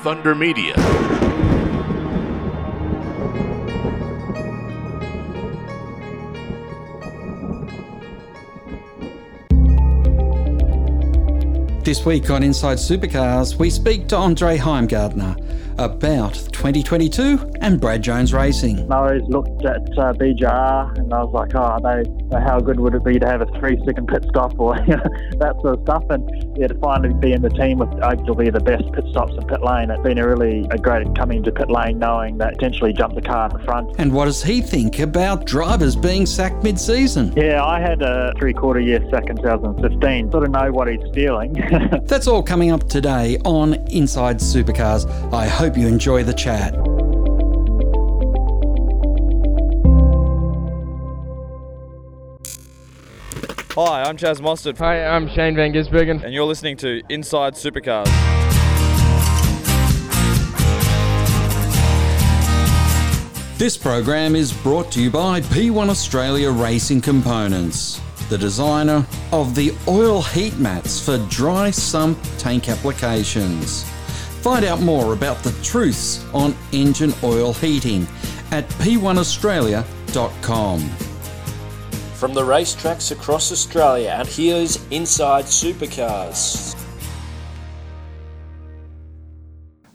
Thunder Media. This week on Inside Supercars, we speak to Andre Heimgartner about 2022 and Brad Jones Racing. I always looked at uh, BJR and I was like, oh, they, how good would it be to have a three second pit stop or that sort of stuff? And yeah, to finally be in the team with arguably the best pit stops in pit lane, it's been a really a great coming to pit lane knowing that potentially jump the car in the front. And what does he think about drivers being sacked mid season? Yeah, I had a three quarter year sack in 2015. Sort of know what he's feeling. That's all coming up today on Inside Supercars. I hope you enjoy the chat. Hi, I'm Chaz Mostert. Hi, I'm Shane Van Gisbergen. And you're listening to Inside Supercars. This program is brought to you by P1 Australia Racing Components, the designer of the oil heat mats for dry sump tank applications. Find out more about the truths on engine oil heating at p1australia.com. From the racetracks across Australia, and here's Inside Supercars.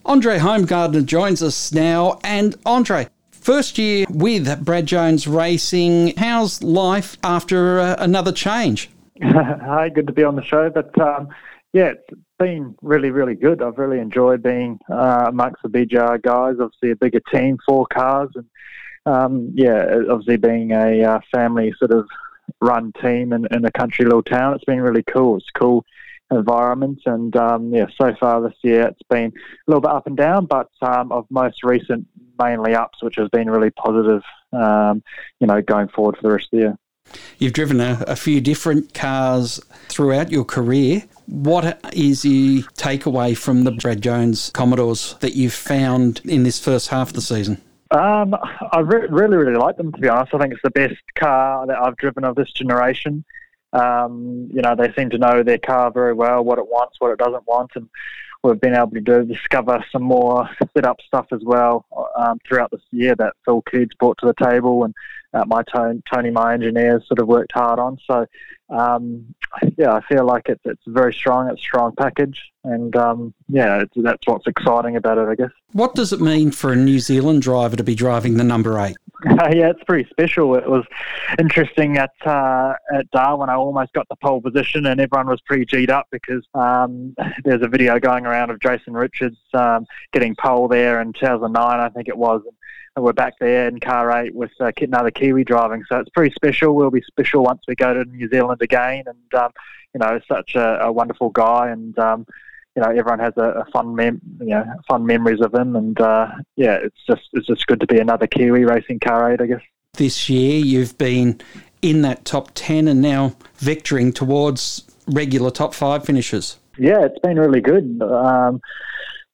Andre Heimgartner joins us now. And Andre, first year with Brad Jones Racing. How's life after uh, another change? Hi, good to be on the show. But um, yeah, it's been really, really good. I've really enjoyed being uh, amongst the BJR guys. Obviously, a bigger team, four cars, and um, yeah, obviously being a uh, family sort of run team in, in a country little town, it's been really cool. It's cool environment, and um, yeah, so far this year it's been a little bit up and down, but um, of most recent mainly ups, which has been really positive. Um, you know, going forward for the rest of the year. You've driven a, a, few different cars throughout your career. What is the takeaway from the Brad Jones Commodores that you've found in this first half of the season? Um, I re- really, really like them, to be honest. I think it's the best car that I've driven of this generation. Um, you know, they seem to know their car very well, what it wants, what it doesn't want, and we've been able to do, discover some more setup stuff as well um, throughout this year that Phil Coods brought to the table and uh, my Tony, Tony, my engineers, sort of worked hard on. So, um, yeah, I feel like it's it's very strong. It's a strong package, and um, yeah, that's what's exciting about it, I guess. What does it mean for a New Zealand driver to be driving the number eight? Uh, yeah, it's pretty special. It was interesting at uh, at Darwin. I almost got the pole position, and everyone was pretty G'd up because um, there's a video going around of Jason Richards um, getting pole there in 2009, I think it was. And we're back there in car eight with uh, another Kiwi driving, so it's pretty special. We'll be special once we go to New Zealand again, and um, you know, such a, a wonderful guy, and um, you know, everyone has a, a fun mem, you know, fun memories of him, and uh, yeah, it's just it's just good to be another Kiwi racing car eight, I guess. This year, you've been in that top ten, and now vectoring towards regular top five finishes. Yeah, it's been really good. Um,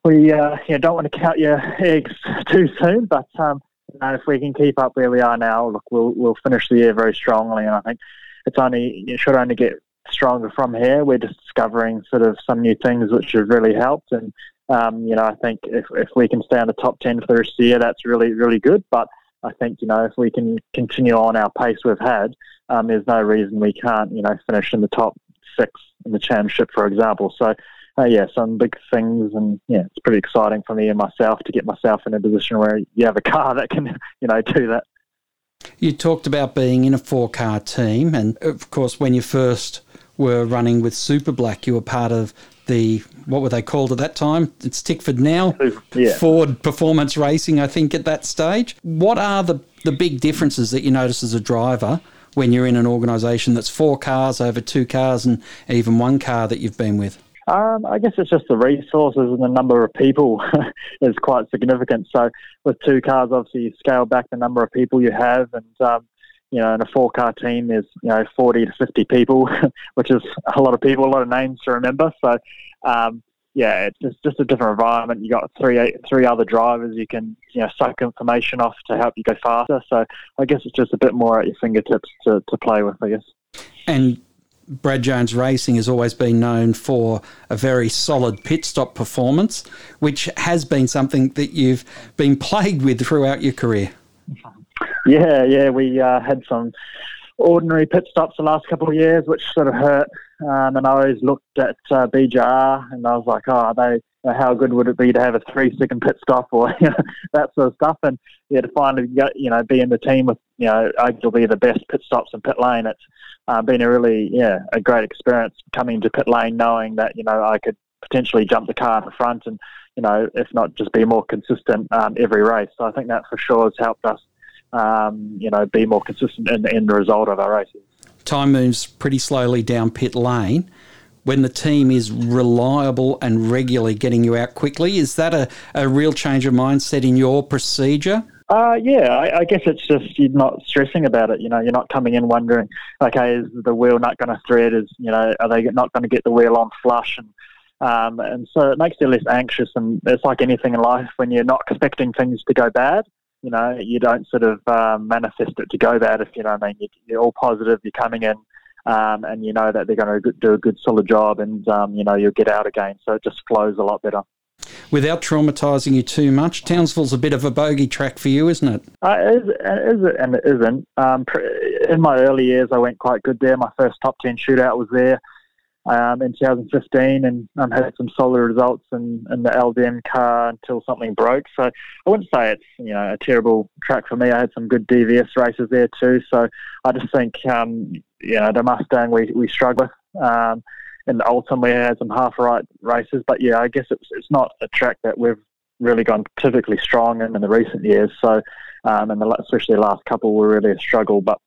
we uh, don't want to count your eggs too soon, but um, if we can keep up where we are now, look, we'll we'll finish the year very strongly, and I think it's only it should only get stronger from here. We're just discovering sort of some new things which have really helped. And, um, you know, I think if, if we can stay on the top 10 for the rest of the year, that's really, really good. But I think, you know, if we can continue on our pace we've had, um, there's no reason we can't, you know, finish in the top six in the championship, for example. So, uh, yeah, some big things, and yeah, it's pretty exciting for me and myself to get myself in a position where you have a car that can, you know, do that. You talked about being in a four car team, and of course, when you first were running with Super Black. You were part of the what were they called at that time? It's Tickford now. Yeah. Ford Performance Racing, I think, at that stage. What are the the big differences that you notice as a driver when you're in an organisation that's four cars over two cars and even one car that you've been with? Um, I guess it's just the resources and the number of people is quite significant. So with two cars, obviously you scale back the number of people you have, and um, you know, in a four car team, there's, you know, 40 to 50 people, which is a lot of people, a lot of names to remember. So, um, yeah, it's just, just a different environment. You got three three other drivers you can you know suck information off to help you go faster. So I guess it's just a bit more at your fingertips to, to play with. I guess. And Brad Jones Racing has always been known for a very solid pit stop performance, which has been something that you've been plagued with throughout your career. Yeah, yeah, we uh, had some ordinary pit stops the last couple of years, which sort of hurt. Um, and I always looked at uh, BJR and I was like, oh, they, how good would it be to have a three second pit stop or you know, that sort of stuff? And yeah, to finally get, you know, be in the team with, you know, arguably the best pit stops in pit lane, it's uh, been a really, yeah, a great experience coming to pit lane knowing that, you know, I could potentially jump the car in the front and, you know, if not just be more consistent um, every race. So I think that for sure has helped us um, you know, be more consistent in, in the result of our races. Time moves pretty slowly down pit lane. When the team is reliable and regularly getting you out quickly, is that a, a real change of mindset in your procedure? Uh, yeah, I, I, guess it's just you're not stressing about it. You know, you're not coming in wondering, okay, is the wheel not going to thread? Is you know, are they not going to get the wheel on flush? And um, and so it makes you less anxious. And it's like anything in life when you're not expecting things to go bad you know, you don't sort of um, manifest it to go bad, if you know what I mean. You, are all positive, you're coming in, um, and you know that they're going to do a good, solid job, and, um, you know, you'll get out again. So it just flows a lot better. Without traumatising you too much, Townsville's a bit of a bogey track for you, isn't it? Uh, it is, it is and it isn't. Um, in my early years, I went quite good there. My first top 10 shootout was there um, in 2015 and um, had some solid results in, in the LDM car until something broke. So I wouldn't say it's you know a terrible track for me. I had some good DVS races there too. So I just think um, you know the Mustang we we struggle with. Um, in the Altima, we had some half right races, but yeah, I guess it's it's not a track that we've really gone typically strong in in the recent years. So, um, and the, especially the last couple were really a struggle. But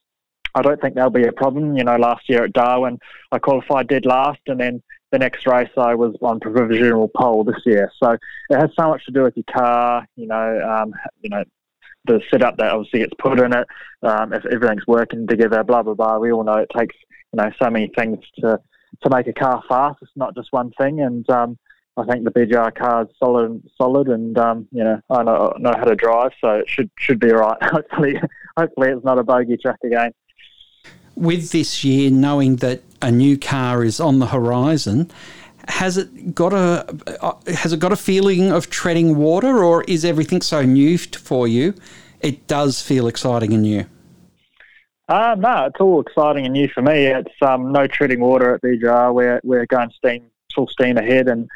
I don't think there'll be a problem. You know, last year at Darwin, I qualified dead last, and then the next race I was on provisional pole this year. So it has so much to do with your car. You know, um, you know, the setup that obviously gets put in it. Um, if everything's working together, blah blah blah. We all know it takes you know so many things to to make a car fast. It's not just one thing, and um, I think the BJR car is solid, solid, and um, you know I know, know how to drive, so it should should be all right. hopefully, hopefully it's not a bogey track again with this year, knowing that a new car is on the horizon, has it got a uh, has it got a feeling of treading water, or is everything so new for you? It does feel exciting and new. Uh, no, it's all exciting and new for me. It's um, no treading water at BJR. We're we're going steam full steam ahead and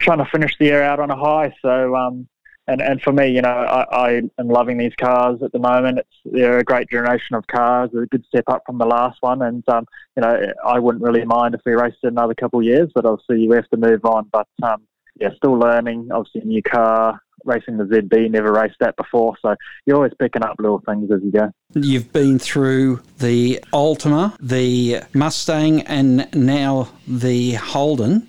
trying to finish the year out on a high. So um, and and for me, you know, I, I am loving these cars at the moment. It's they're a great generation of cars. A good step up from the last one, and um, you know, I wouldn't really mind if we raced it another couple of years, but obviously you have to move on. But um, yeah, still learning. Obviously, a new car, racing the ZB, never raced that before, so you're always picking up little things as you go. You've been through the Altima, the Mustang, and now the Holden.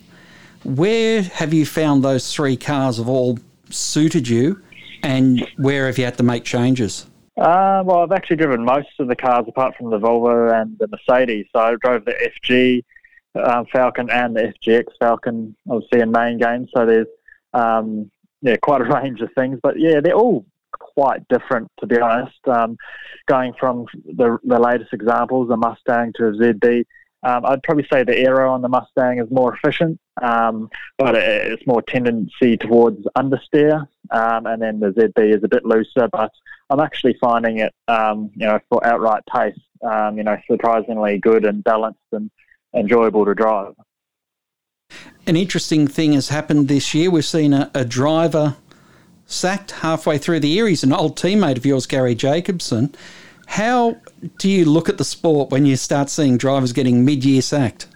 Where have you found those three cars of all suited you, and where have you had to make changes? Uh, well, I've actually driven most of the cars apart from the Volvo and the Mercedes. So I drove the FG um, Falcon and the FGX Falcon, obviously in main games. So there's um, yeah quite a range of things, but yeah, they're all quite different to be honest. Um, going from the the latest examples, the Mustang to a ZB, um, I'd probably say the aero on the Mustang is more efficient, um, but it's more tendency towards understeer, um, and then the ZB is a bit looser. But I'm actually finding it, um, you know, for outright pace, um, you know, surprisingly good and balanced and enjoyable to drive. An interesting thing has happened this year. We've seen a, a driver sacked halfway through the year. He's an old teammate of yours, Garry Jacobson. How do you look at the sport when you start seeing drivers getting mid-year sacked?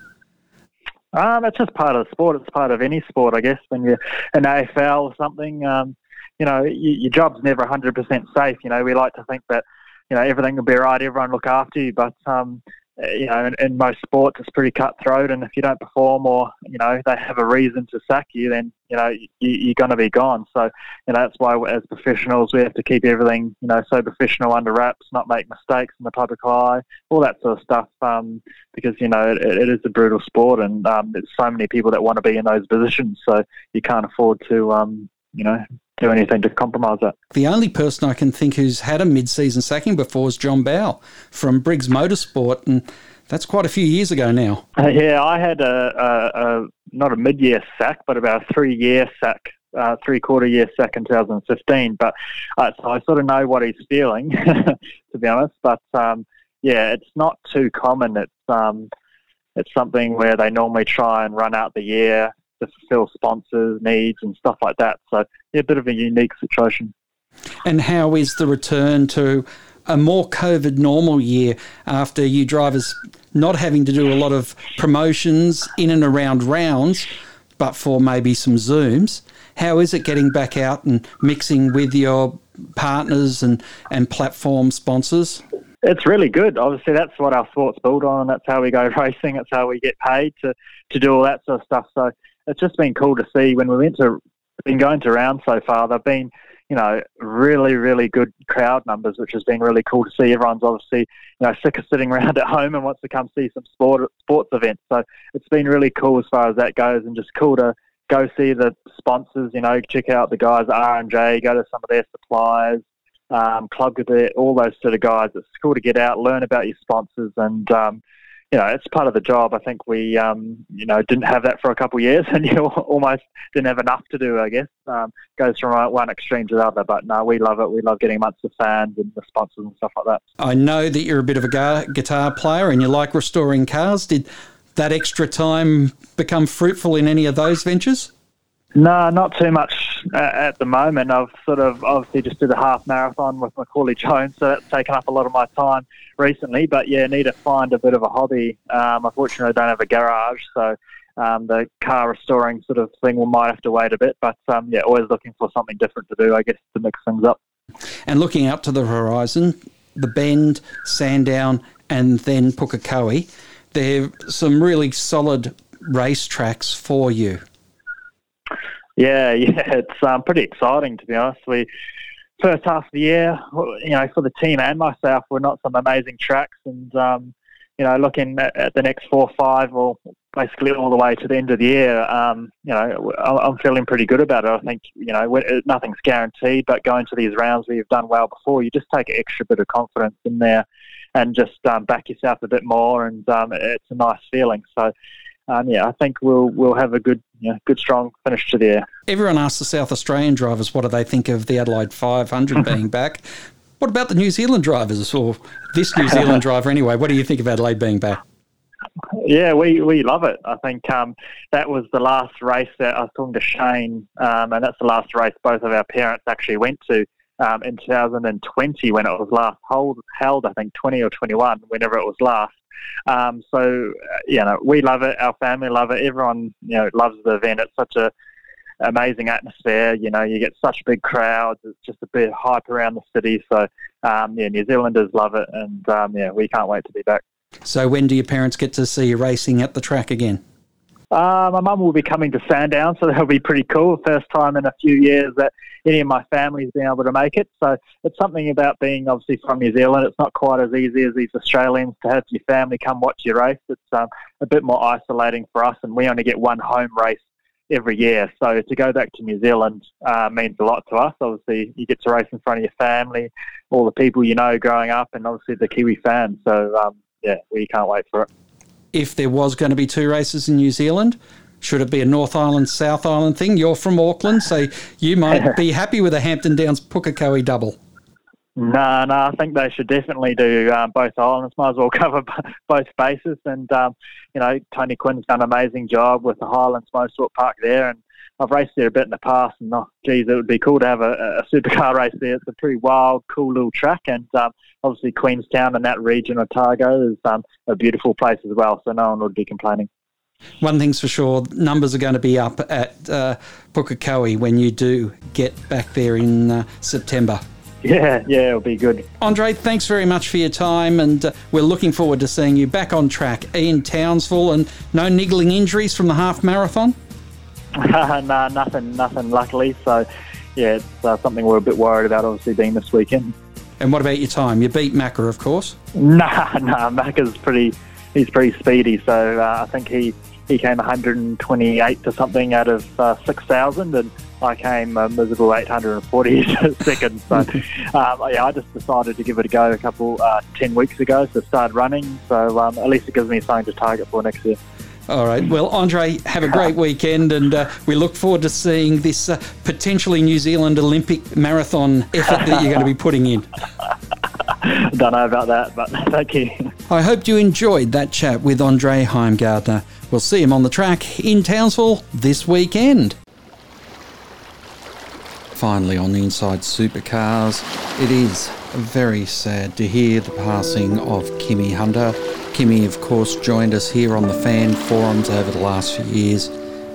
Um, it's just part of the sport. It's part of any sport, I guess. When you're an AFL or something, um, you know, you, your job's never 100% safe. You know, we like to think that, you know, everything will be right, everyone look after you, but um, you know, in, in, most sports, it's pretty cutthroat. And if you don't perform, or you know, they have a reason to sack you, then you know you, are going to be gone. So, you know, that's why as professionals, we have to keep everything, you know, so professional under wraps, not make mistakes in the public eye, all that sort of stuff. Um, because you know, it, it is a brutal sport, and um, there's so many people that want to be in those positions, so you can't afford to, um, you know, do anything to compromise that. The only person I can think who's had a mid-season sacking before is John Bowe from Briggs Motorsport, and That's quite a few years ago now. Uh, yeah, I had a, a, a not a mid-year sack, but about a three-year sack, uh, three-quarter year sack in 2015. But uh, so I sort of know what he's feeling, to be honest. But um, yeah, it's not too common. It's um, it's something where they normally try and run out the year to fulfill sponsors' needs and stuff like that. So yeah, a bit of a unique situation. And how is the return to a more COVID normal year after you drivers not having to do a lot of promotions in and around rounds, but for maybe some Zooms. How is it getting back out and mixing with your partners and, and platform sponsors? It's really good. Obviously, that's what our sport's build on. That's how we go racing. That's how we get paid to, to do all that sort of stuff. So it's just been cool to see when we went to been going to rounds so far. They've been you know, really, really good crowd numbers, which has been really cool to see. Everyone's obviously, you know, sick of sitting around at home and wants to come see some sport sports events. So it's been really cool as far as that goes, and just cool to go see the sponsors. You know, check out the guys R and J, go to some of their suppliers, um, Cub Cadet, all those sort of guys. It's cool to get out, learn about your sponsors, and um, you know, it's part of the job. I think we, um, you know, didn't have that for a couple of years, and you almost didn't have enough to do. I guess um, goes from one extreme to the other. But no, we love it. We love getting amongst the fans and the sponsors and stuff like that. I know that you're a bit of a guitar player and you like restoring cars. Did that extra time become fruitful in any of those ventures? No, not too much uh, at the moment. I've sort of obviously just did a half marathon with Macaulay Jones, so that's taken up a lot of my time recently. But yeah, need to find a bit of a hobby. Um, unfortunately, I don't have a garage, so um, the car restoring sort of thing we might have to wait a bit. But um, yeah, always looking for something different to do, I guess, to mix things up. And looking out to the horizon, the Bend, Sandown, and then Pukekohe, they're some really solid race tracks for you. Yeah, yeah, it's um, pretty exciting to be honest. We first half of the year, you know, for the team and myself, we're not some amazing tracks, and um, you know, looking at, at, the next four five, or basically all the way to the end of the year, um, you know, I'm feeling pretty good about it. I think you know, nothing's guaranteed, but going to these rounds where you've done well before, you just take an extra bit of confidence in there, and just um, back yourself a bit more, and um, it's a nice feeling. So um, yeah, I think we'll we'll have a good you know, good strong finish to the year. Everyone asks the South Australian drivers what do they think of the Adelaide 500 being back. What about the New Zealand drivers or this New Zealand driver anyway? What do you think of Adelaide being back? Yeah, we, we love it. I think um, that was the last race that I was talking to Shane, um, and that's the last race both of our parents actually went to um, in 2020 when it was last hold, held, I think 20 or 21, whenever it was last. Um, so, uh, you know, we love it. Our family love it. Everyone, you know, loves the event. It's such a amazing atmosphere. You know, you get such big crowds. It's just a bit hype around the city. So, um, yeah, New Zealanders love it, and um, yeah, we can't wait to be back. So, when do your parents get to see you racing at the track again? Uh, my mum will be coming to Sandown, so that'll be pretty cool. First time in a few years that any of my family's been able to make it. So it's something about being obviously from New Zealand. It's not quite as easy as these Australians to have your family come watch your race. It's um, a bit more isolating for us, and we only get one home race every year. So to go back to New Zealand uh, means a lot to us. Obviously, you get to race in front of your family, all the people you know growing up, and obviously the Kiwi fans. So um, yeah, we can't wait for it if there was going to be two races in New Zealand? Should it be a North Island, South Island thing? You're from Auckland, so you might be happy with a Hampton Downs Pukekohe double. No, no, I think they should definitely do um, both islands. Might as well cover both bases. And, um, you know, Tony Quinn's done an amazing job with the Highlands Motorsport Park there. And I've raced there a bit in the past. And, oh, geez, it would be cool to have a, a supercar race there. It's a pretty wild, cool little track. And um, obviously Queenstown and that region, of Otago, is um, a beautiful place as well. So no one would be complaining. One thing's for sure, numbers are going to be up at uh, Pukekohe when you do get back there in uh, September. Yeah, yeah, it'll be good. Andre, thanks very much for your time, and uh, we're looking forward to seeing you back on track in Townsville. And no niggling injuries from the half marathon. nah, nothing, nothing. Luckily, so yeah, it's uh, something we're a bit worried about. Obviously, being this weekend. And what about your time? You beat Macca, of course. Nah, nah, Macca's pretty. He's pretty speedy, so uh, I think he he came 128 to something out of uh, 6,000, and I came a miserable 840 second. So um, yeah, I just decided to give it a go a couple uh, 10 weeks ago. So started running. So um, at least it gives me something to target for next year. All right. Well, Andre, have a great weekend, and uh, we look forward to seeing this uh, potentially New Zealand Olympic marathon effort that you're going to be putting in. Don't know about that, but thank you. I hope you enjoyed that chat with Andre Heimgartner. We'll see him on the track in Townsville this weekend. Finally, on the Inside Supercars, it is very sad to hear the passing of Kimmy Hunter. Kimmy, of course, joined us here on the fan forums over the last few years,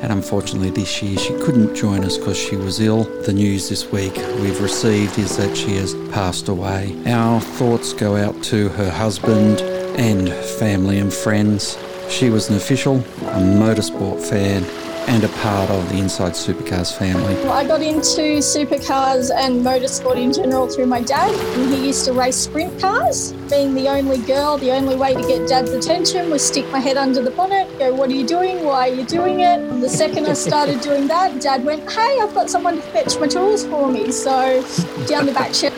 and unfortunately, this year she couldn't join us because she was ill. The news this week we've received is that she has passed away. Our thoughts go out to her husband and family and friends. She was an official, a motorsport fan, and a part of the Inside Supercars family. I got into supercars and motorsport in general through my dad. And he used to race sprint cars. Being the only girl, the only way to get dad's attention was stick my head under the bonnet, go, What are you doing? Why are you doing it? And the second I started doing that, dad went, Hey, I've got someone to fetch my tools for me. So down the back shed,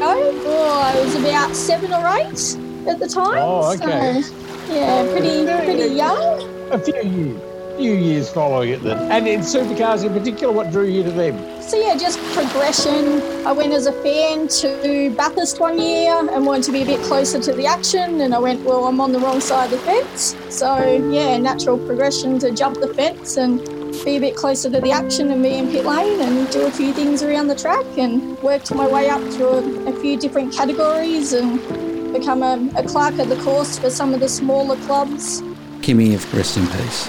oh, I was about seven or eight at the time. Oh, okay. So, yeah, pretty, pretty young. A few years few years following it then. And in supercars in particular, what drew you to them? So yeah, just progression. I went as a fan to Bathurst one year and wanted to be a bit closer to the action. And I went, well, I'm on the wrong side of the fence. So yeah, natural progression to jump the fence and be a bit closer to the action and be in pit lane and do a few things around the track and worked my way up through a, a few different categories and become a, a clerk of the course for some of the smaller clubs. Kimmy, rest in peace.